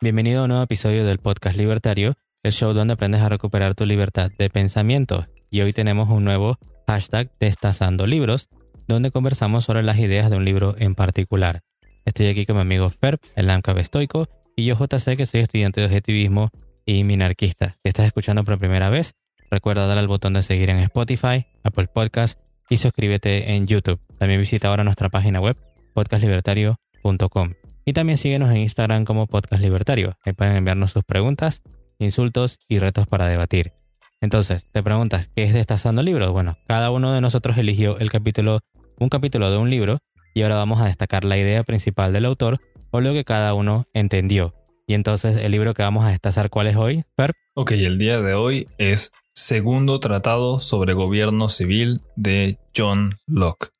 Bienvenido a un nuevo episodio del podcast Libertario, el show donde aprendes a recuperar tu libertad de pensamiento. Y hoy tenemos un nuevo hashtag Destazando Libros, donde conversamos sobre las ideas de un libro en particular. Estoy aquí con mi amigo Ferb, el AMCAP estoico, y yo JC, que soy estudiante de objetivismo y minarquista. Si estás escuchando por primera vez, recuerda darle al botón de seguir en Spotify, Apple Podcast y suscríbete en YouTube. También visita ahora nuestra página web podcastlibertario.com. Y también síguenos en Instagram como Podcast Libertario. Ahí pueden enviarnos sus preguntas, insultos y retos para debatir. Entonces, te preguntas, ¿qué es Destazando Libros? Bueno, cada uno de nosotros eligió el capítulo, un capítulo de un libro y ahora vamos a destacar la idea principal del autor o lo que cada uno entendió. Y entonces el libro que vamos a destazar, ¿cuál es hoy, Per? Ok, el día de hoy es Segundo Tratado sobre Gobierno Civil de John Locke.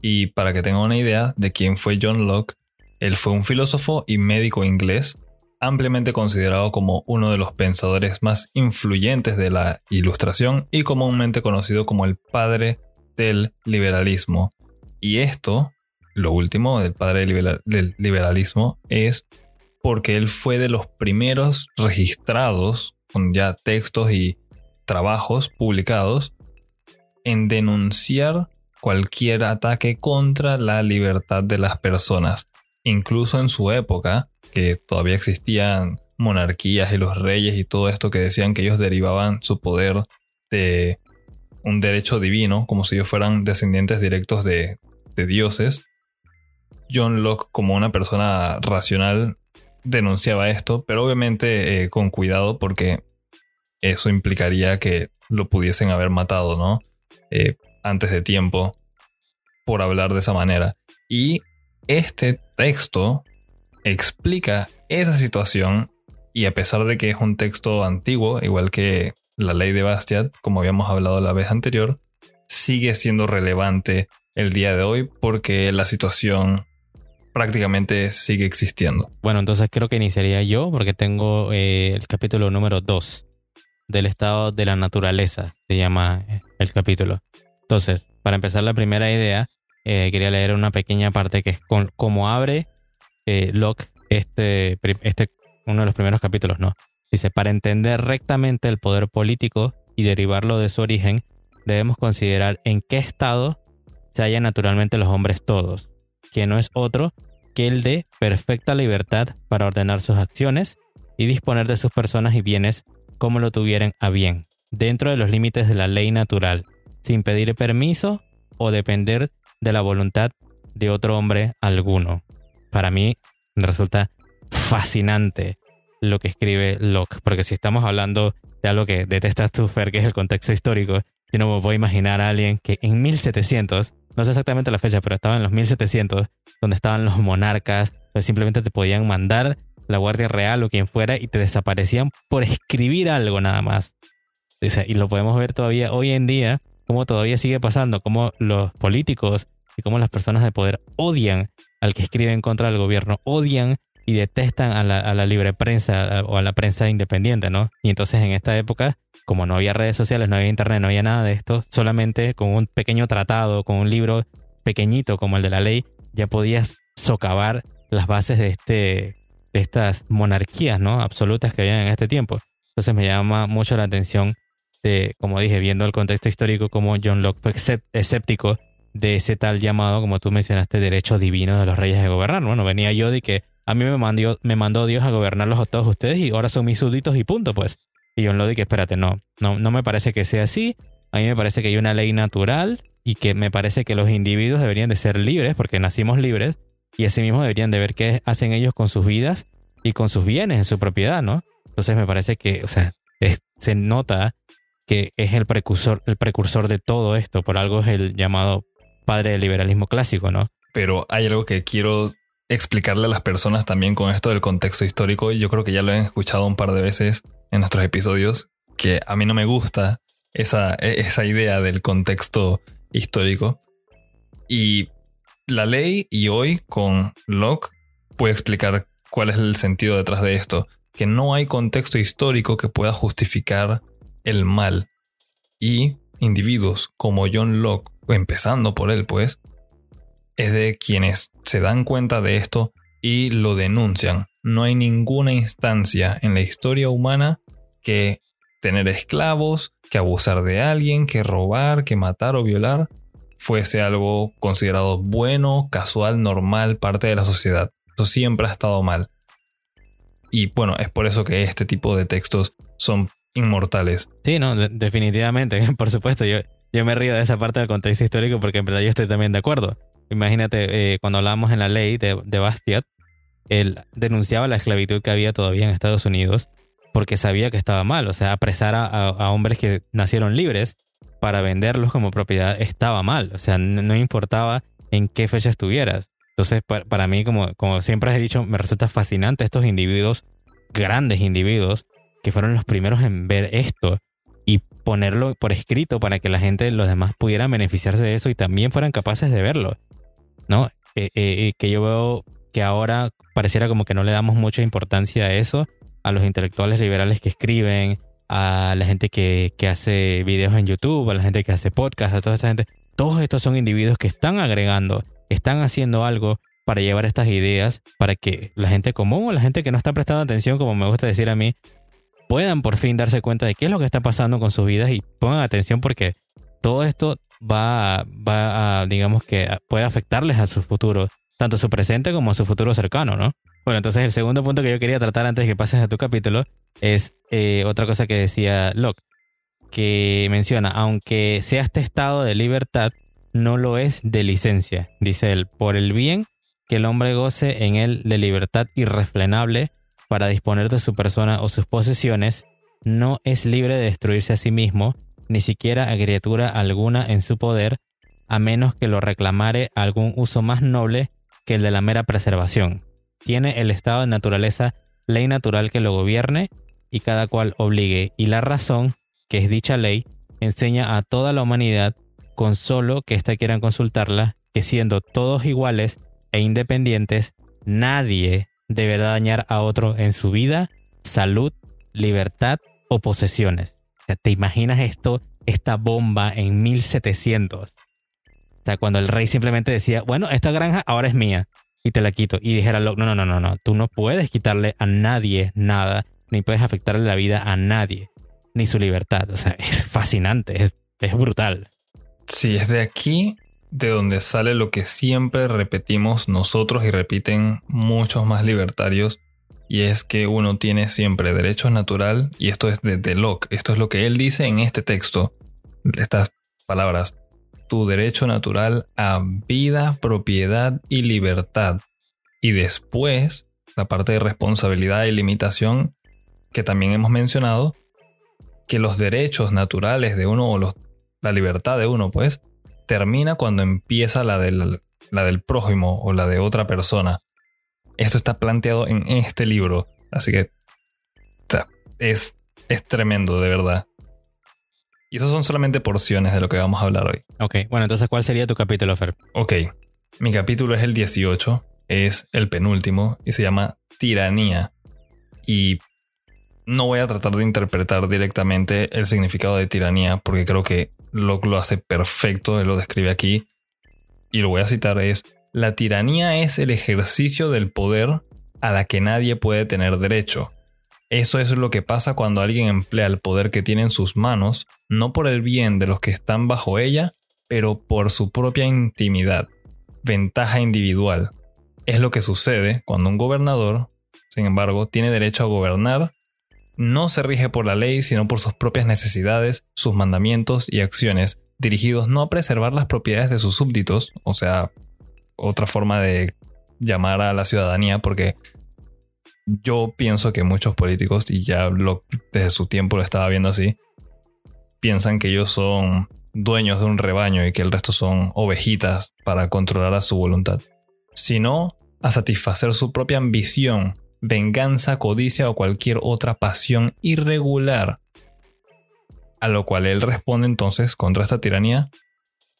Y para que tengan una idea de quién fue John Locke, él fue un filósofo y médico inglés, ampliamente considerado como uno de los pensadores más influyentes de la Ilustración y comúnmente conocido como el padre del liberalismo. Y esto lo último del padre del liberalismo es porque él fue de los primeros registrados con ya textos y trabajos publicados en denunciar cualquier ataque contra la libertad de las personas. Incluso en su época, que todavía existían monarquías y los reyes y todo esto que decían que ellos derivaban su poder de un derecho divino, como si ellos fueran descendientes directos de, de dioses, John Locke como una persona racional denunciaba esto, pero obviamente eh, con cuidado porque eso implicaría que lo pudiesen haber matado, ¿no? Eh, antes de tiempo por hablar de esa manera. Y este texto explica esa situación y a pesar de que es un texto antiguo, igual que la ley de Bastiat, como habíamos hablado la vez anterior, sigue siendo relevante el día de hoy porque la situación prácticamente sigue existiendo. Bueno, entonces creo que iniciaría yo porque tengo eh, el capítulo número 2 del estado de la naturaleza, se llama eh, el capítulo. Entonces, para empezar la primera idea, eh, quería leer una pequeña parte que es con, como abre Locke este, este, uno de los primeros capítulos, ¿no? Dice, para entender rectamente el poder político y derivarlo de su origen, debemos considerar en qué estado se hallan naturalmente los hombres todos, que no es otro que el de perfecta libertad para ordenar sus acciones y disponer de sus personas y bienes como lo tuvieran a bien, dentro de los límites de la ley natural, sin pedir permiso o depender de la voluntad de otro hombre alguno. Para mí resulta fascinante lo que escribe Locke, porque si estamos hablando de algo que detestas tú, Fer, que es el contexto histórico, yo no me puedo imaginar a alguien que en 1700 no sé exactamente la fecha, pero estaba en los 1700, donde estaban los monarcas, pues simplemente te podían mandar la Guardia Real o quien fuera y te desaparecían por escribir algo nada más. y lo podemos ver todavía hoy en día, cómo todavía sigue pasando, cómo los políticos y cómo las personas de poder odian al que escribe en contra del gobierno, odian y detestan a la, libre prensa o a la prensa independiente, ¿no? Y entonces en esta época como no había redes sociales, no había internet, no había nada de esto, solamente con un pequeño tratado, con un libro pequeñito como el de la ley, ya podías socavar las bases de, este, de estas monarquías ¿no? absolutas que había en este tiempo. Entonces me llama mucho la atención de, como dije, viendo el contexto histórico, como John Locke fue escéptico de ese tal llamado, como tú mencionaste, derecho divino de los reyes de gobernar. Bueno, venía yo de que a mí me mandó, me mandó Dios a gobernarlos a todos ustedes y ahora son mis súbditos y punto, pues. Y John Locke, espérate, no, no, no me parece que sea así. A mí me parece que hay una ley natural y que me parece que los individuos deberían de ser libres porque nacimos libres y asimismo deberían de ver qué hacen ellos con sus vidas y con sus bienes en su propiedad, ¿no? Entonces me parece que, o sea, se nota que es el precursor, el precursor de todo esto, por algo es el llamado padre del liberalismo clásico, ¿no? Pero hay algo que quiero explicarle a las personas también con esto del contexto histórico. y Yo creo que ya lo han escuchado un par de veces en nuestros episodios, que a mí no me gusta esa, esa idea del contexto histórico. Y la ley y hoy con Locke puede explicar cuál es el sentido detrás de esto, que no hay contexto histórico que pueda justificar el mal. Y individuos como John Locke, empezando por él pues, es de quienes se dan cuenta de esto y lo denuncian. No hay ninguna instancia en la historia humana que tener esclavos, que abusar de alguien, que robar, que matar o violar fuese algo considerado bueno, casual, normal, parte de la sociedad. Eso siempre ha estado mal. Y bueno, es por eso que este tipo de textos son inmortales. Sí, no, definitivamente, por supuesto. Yo, yo me río de esa parte del contexto histórico porque en verdad yo estoy también de acuerdo. Imagínate, eh, cuando hablábamos en la ley de, Bastiat, él denunciaba la esclavitud que había todavía en Estados Unidos porque sabía que estaba mal. O sea, apresar a, hombres que nacieron libres para venderlos como propiedad estaba mal. O sea, no, importaba en qué fecha estuvieras. Entonces, para, mí, como, como siempre has dicho, me resulta fascinante estos individuos, grandes individuos, que fueron los primeros en ver esto y ponerlo por escrito para que la gente, los demás pudieran beneficiarse de eso y también fueran capaces de verlo. ¿No? Eh, eh, eh, que yo veo que ahora pareciera como que no le damos mucha importancia a eso, a los intelectuales liberales que escriben, a la gente que, que hace videos en YouTube, a la gente que hace podcasts, a toda esta gente. Todos estos son individuos que están agregando, están haciendo algo para llevar estas ideas, para que la gente común o la gente que no está prestando atención, como me gusta decir a mí, puedan por fin darse cuenta de qué es lo que está pasando con sus vidas y pongan atención porque todo esto va, va a, digamos que puede afectarles a su futuro, tanto su presente como su futuro cercano, ¿no? Bueno, entonces el segundo punto que yo quería tratar antes de que pases a tu capítulo es eh, otra cosa que decía Locke, que menciona, aunque sea este estado de libertad, no lo es de licencia, dice él, por el bien que el hombre goce en él de libertad irrefrenable para disponer de su persona o sus posesiones, no es libre de destruirse a sí mismo, ni siquiera a criatura alguna en su poder, a menos que lo reclamare algún uso más noble que el de la mera preservación. Tiene el estado de naturaleza ley natural que lo gobierne y cada cual obligue, y la razón, que es dicha ley, enseña a toda la humanidad, con solo que ésta quieran consultarla, que siendo todos iguales e independientes, nadie deberá dañar a otro en su vida, salud, libertad o posesiones. O sea, ¿te imaginas esto, esta bomba en 1700? O sea, cuando el rey simplemente decía, bueno, esta granja ahora es mía y te la quito. Y dijera, no, no, no, no, no, tú no puedes quitarle a nadie nada, ni puedes afectarle la vida a nadie, ni su libertad. O sea, es fascinante, es, es brutal. Sí, es de aquí de donde sale lo que siempre repetimos nosotros y repiten muchos más libertarios, y es que uno tiene siempre derecho natural, y esto es de, Locke, esto es lo que él dice en este texto, estas palabras, tu derecho natural a vida, propiedad y libertad. Y después, la parte de responsabilidad y limitación que también hemos mencionado, que los derechos naturales de uno o los, la libertad de uno, pues, termina cuando empieza la del, la del prójimo o la de otra persona. Esto está planteado en este libro, así que es, es tremendo, de verdad. Y eso son solamente porciones de lo que vamos a hablar hoy. Ok, bueno, entonces, ¿cuál sería tu capítulo, Fer? Ok, mi capítulo es el 18, es el penúltimo y se llama Tiranía. Y no voy a tratar de interpretar directamente el significado de tiranía porque creo que Locke lo hace perfecto, él lo describe aquí. Y lo voy a citar es, la tiranía es el ejercicio del poder a la que nadie puede tener derecho eso es lo que pasa cuando alguien emplea el poder que tiene en sus manos, no por el bien de los que están bajo ella, pero por su propia intimidad, ventaja individual. Es lo que sucede cuando un gobernador, sin embargo, tiene derecho a gobernar, no se rige por la ley, sino por sus propias necesidades, sus mandamientos y acciones, dirigidos no a preservar las propiedades de sus súbditos, o sea, otra forma de llamar a la ciudadanía, porque yo pienso que muchos políticos, y ya desde su tiempo lo estaba viendo así, piensan que ellos son dueños de un rebaño y que el resto son ovejitas para controlar a su voluntad, sino a satisfacer su propia ambición, venganza, codicia o cualquier otra pasión irregular. A lo cual él responde entonces contra esta tiranía,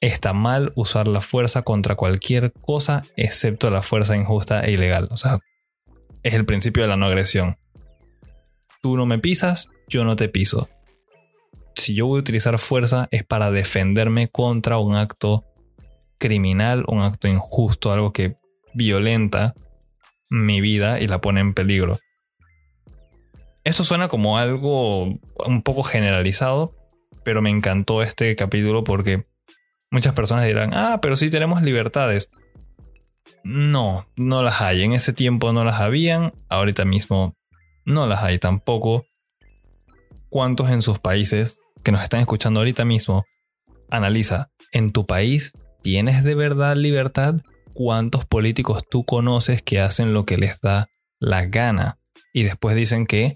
está mal usar la fuerza contra cualquier cosa excepto la fuerza injusta e ilegal. O sea, es el principio de la no agresión. Tú no me pisas, yo no te piso. Si yo voy a utilizar fuerza es para defenderme contra un acto criminal, un acto injusto, algo que violenta mi vida y la pone en peligro. Eso suena como algo un poco generalizado, pero me encantó este capítulo porque muchas personas dirán, ah, pero sí tenemos libertades. No, no las hay. En ese tiempo no las habían, ahorita mismo no las hay tampoco. ¿Cuántos en sus países que nos están escuchando ahorita mismo? Analiza, ¿en tu país tienes de verdad libertad? ¿Cuántos políticos tú conoces que hacen lo que les da la gana? Y después dicen que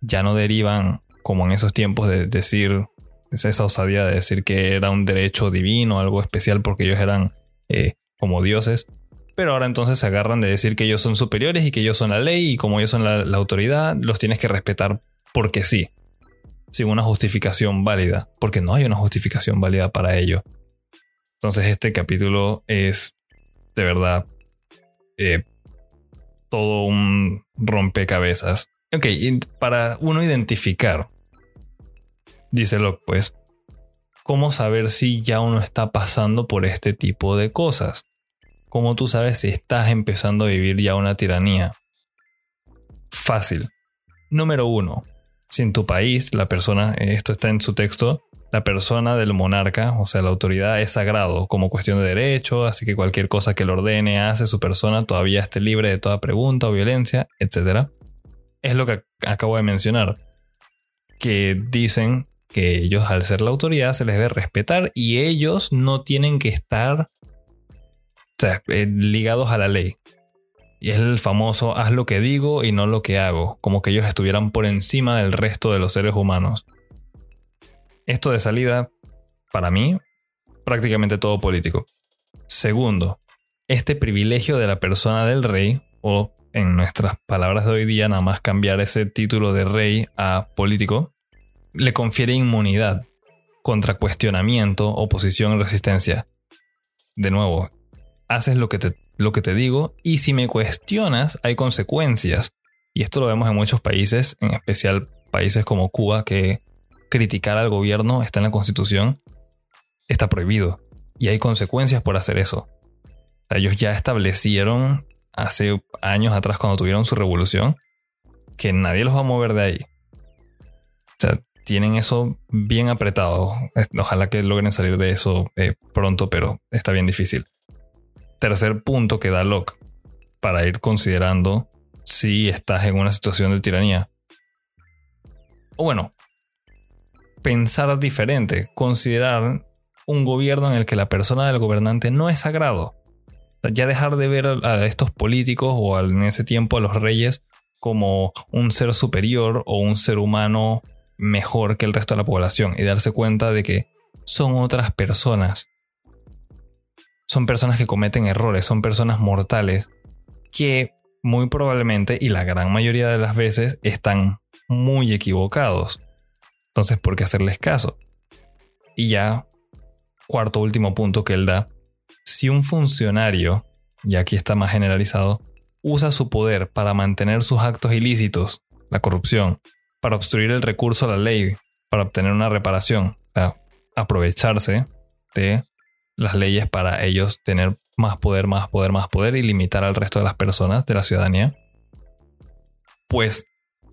ya no derivan, como en esos tiempos, de decir esa osadía de decir que era un derecho divino, algo especial porque ellos eran eh, como dioses. Pero ahora entonces se agarran de decir que ellos son superiores y que ellos son la ley y como ellos son la, la autoridad, los tienes que respetar porque sí, sin una justificación válida, porque no hay una justificación válida para ello. Entonces este capítulo es de verdad eh, todo un rompecabezas. Ok, para uno identificar, dice Locke, pues, ¿cómo saber si ya uno está pasando por este tipo de cosas? ¿Cómo tú sabes si estás empezando a vivir ya una tiranía? Fácil. Número uno, si en tu país la persona, esto está en su texto, la persona del monarca, o sea, la autoridad es sagrado como cuestión de derecho, así que cualquier cosa que le ordene, hace su persona, todavía esté libre de toda pregunta o violencia, etc es lo que acabo de mencionar. Que dicen que ellos al ser la autoridad se les debe respetar y ellos no tienen que estar eh, ligados a la ley. Y es el famoso haz lo que digo y no lo que hago, como que ellos estuvieran por encima del resto de los seres humanos. Esto de salida, para mí, prácticamente todo político. Segundo, este privilegio de la persona del rey, o en nuestras palabras de hoy día, nada más cambiar ese título de rey a político, le confiere inmunidad contra cuestionamiento, oposición y resistencia. De nuevo, haces lo que, te, lo que te digo y si me cuestionas hay consecuencias. Y esto lo vemos en muchos países, en especial países como Cuba, que criticar al gobierno está en la constitución, está prohibido. Y hay consecuencias por hacer eso. ellos ya establecieron hace años atrás cuando tuvieron su revolución, que nadie los va a mover de ahí. O sea, tienen eso bien apretado. Ojalá que logren salir de eso eh, pronto, pero está bien difícil. Tercer punto que da Locke para ir considerando si estás en una situación de tiranía. O bueno, pensar diferente, considerar un gobierno en el que la persona del gobernante no es sagrado ya dejar de ver a estos políticos o en ese tiempo a los reyes como un ser superior o un ser humano mejor que el resto de la población y darse cuenta de que son otras personas. Son personas que cometen errores, son personas mortales que muy probablemente y la gran mayoría de las veces están muy equivocados. Entonces, ¿por qué hacerles caso? Y ya, cuarto último punto que él da si un funcionario, y aquí está más generalizado, usa su poder para mantener sus actos ilícitos, la corrupción, para obstruir el recurso a la ley, para obtener una reparación, aprovecharse de las leyes para ellos tener más poder, más poder, más poder y limitar al resto de las personas de la ciudadanía, pues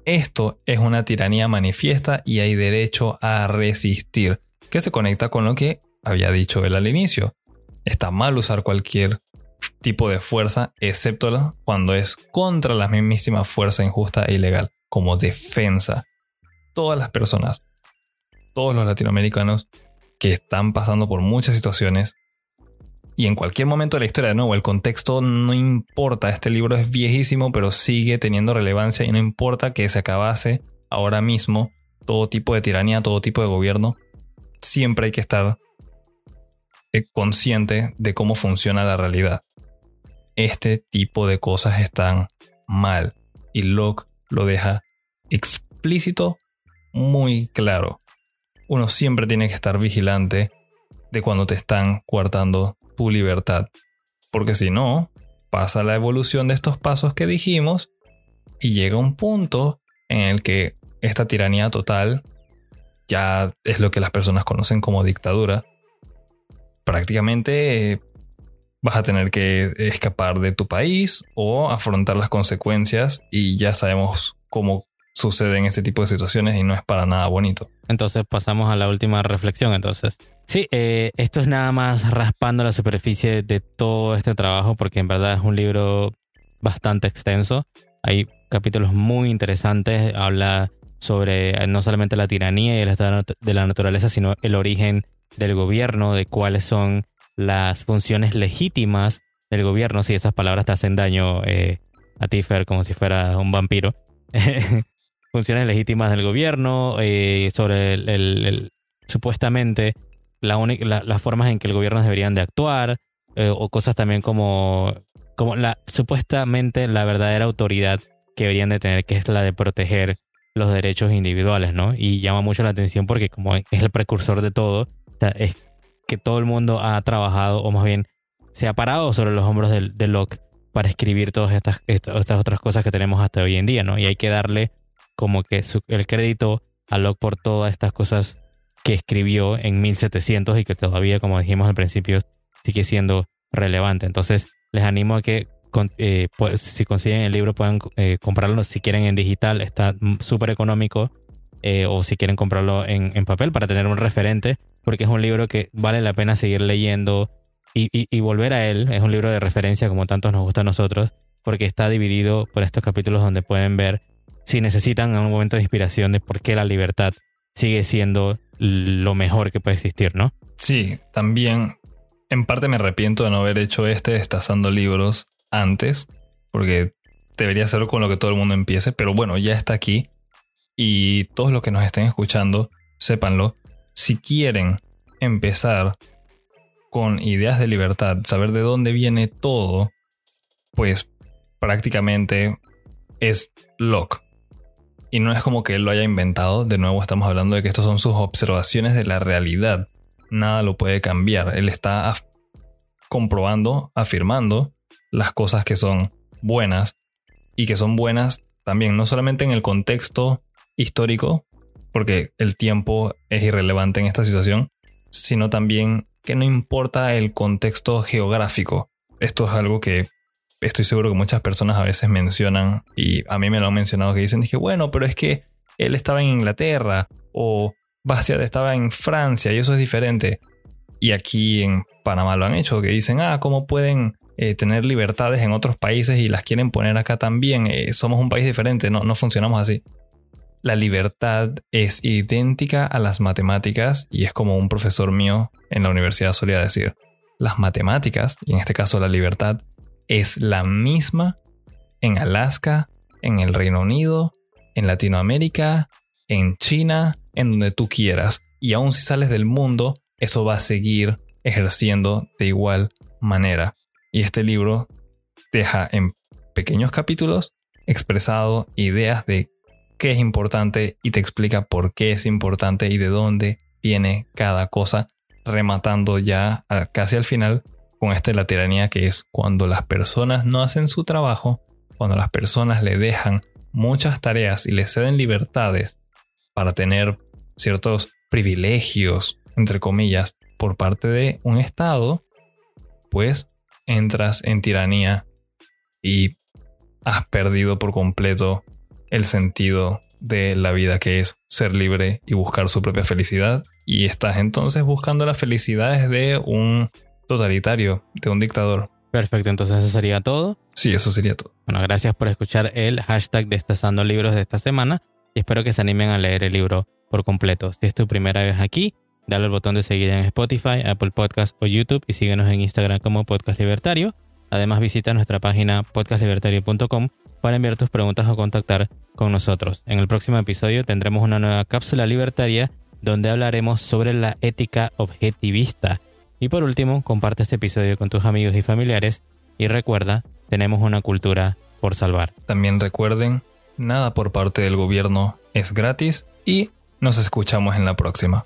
esto es una tiranía manifiesta y hay derecho a resistir, que se conecta con lo que había dicho él al inicio. Está mal usar cualquier tipo de fuerza, excepto cuando es contra la mismísima fuerza injusta e ilegal, como defensa. Todas las personas, todos los latinoamericanos que están pasando por muchas situaciones y en cualquier momento de la historia, de nuevo, el contexto no importa. Este libro es viejísimo, pero sigue teniendo relevancia y no importa que se acabase ahora mismo todo tipo de tiranía, todo tipo de gobierno. Siempre hay que estar eh, consciente de cómo funciona la realidad. Este tipo de cosas están mal y Locke lo deja explícito, muy claro. Uno siempre tiene que estar vigilante de cuando te están coartando tu libertad, porque si no, pasa la evolución de estos pasos que dijimos y llega un punto en el que esta tiranía total ya es lo que las personas conocen como dictadura. Prácticamente vas a tener que escapar de tu país o afrontar las consecuencias y ya sabemos cómo suceden ese tipo de situaciones y no es para nada bonito. Entonces pasamos a la última reflexión entonces. Sí, eh, esto es nada más raspando la superficie de todo este trabajo porque en verdad es un libro bastante extenso. Hay capítulos muy interesantes, habla sobre eh, no solamente la tiranía y el estado de la naturaleza, sino el origen del gobierno, de cuáles son las funciones legítimas del gobierno, si esas palabras te hacen daño eh, a ti, Fer, como si fuera un vampiro. funciones legítimas del gobierno, eh, sobre el, supuestamente la las formas en que el gobierno deberían de actuar, o cosas también como, como la, supuestamente la verdadera autoridad que deberían de tener, que es la de proteger los derechos individuales, ¿no? Y llama mucho la atención porque como es el precursor de todo, es que todo el mundo ha trabajado, o más bien se ha parado sobre los hombros de, Locke para escribir todas estas, estas otras cosas que tenemos hasta hoy en día, ¿no? Y hay que darle como que el crédito a Locke por todas estas cosas que escribió en 1700 y que todavía, como dijimos al principio, sigue siendo relevante. Entonces, les animo a que eh, si consiguen el libro pueden eh, comprarlo si quieren en digital, está súper económico. Eh, o si quieren comprarlo en, papel para tener un referente, porque es un libro que vale la pena seguir leyendo y, volver a él. Es un libro de referencia como tantos nos gusta a nosotros, porque está dividido por estos capítulos donde pueden ver si necesitan un momento de inspiración de por qué la libertad sigue siendo lo mejor que puede existir, ¿no? Sí, también en parte me arrepiento de no haber hecho este destazando libros antes, porque debería ser con lo que todo el mundo empiece, pero bueno, ya está aquí. Y todos los que nos estén escuchando, sépanlo, si quieren empezar con ideas de libertad, saber de dónde viene todo, pues prácticamente es Locke. Y no es como que él lo haya inventado, de nuevo estamos hablando de que estos son sus observaciones de la realidad. Nada lo puede cambiar. Él está comprobando, afirmando las cosas que son buenas y que son buenas también, no solamente en el contexto histórico, porque el tiempo es irrelevante en esta situación, sino también que no importa el contexto geográfico. Esto es algo que estoy seguro que muchas personas a veces mencionan y a mí me lo han mencionado que dicen, dije, bueno, pero es que él estaba en Inglaterra o Bastiat estaba en Francia y eso es diferente. Y aquí en Panamá lo han hecho, que dicen, ah, ¿cómo pueden eh, tener libertades en otros países y las quieren poner acá también. Eh, somos un país diferente, no, no funcionamos así. La libertad es idéntica a las matemáticas y es como un profesor mío en la universidad solía decir. Las matemáticas, y en este caso la libertad, es la misma en Alaska, en el Reino Unido, en Latinoamérica, en China, en donde tú quieras. Y aun si sales del mundo, eso va a seguir ejerciendo de igual manera. Y este libro deja en pequeños capítulos expresado ideas de qué es importante y te explica por qué es importante y de dónde viene cada cosa, rematando ya casi al final con este la tiranía que es cuando las personas no hacen su trabajo, cuando las personas le dejan muchas tareas y le ceden libertades para tener ciertos privilegios, entre comillas, por parte de un Estado, pues entras en tiranía y has perdido por completo el sentido de la vida que es ser libre y buscar su propia felicidad. Y estás entonces buscando las felicidades de un totalitario, de un dictador. Perfecto, entonces eso sería todo. Sí, eso sería todo. Bueno, gracias por escuchar el hashtag Destazando Libros de esta semana y espero que se animen a leer el libro por completo. Si es tu primera vez aquí, Dale al botón de seguir en Spotify, Apple Podcast o YouTube y síguenos en Instagram como Podcast Libertario. Además visita nuestra página podcastlibertario.com para enviar tus preguntas o contactar con nosotros. En el próximo episodio tendremos una nueva cápsula libertaria donde hablaremos sobre la ética objetivista. Y por último, comparte este episodio con tus amigos y familiares y recuerda, tenemos una cultura por salvar. También recuerden, nada por parte del gobierno es gratis y nos escuchamos en la próxima.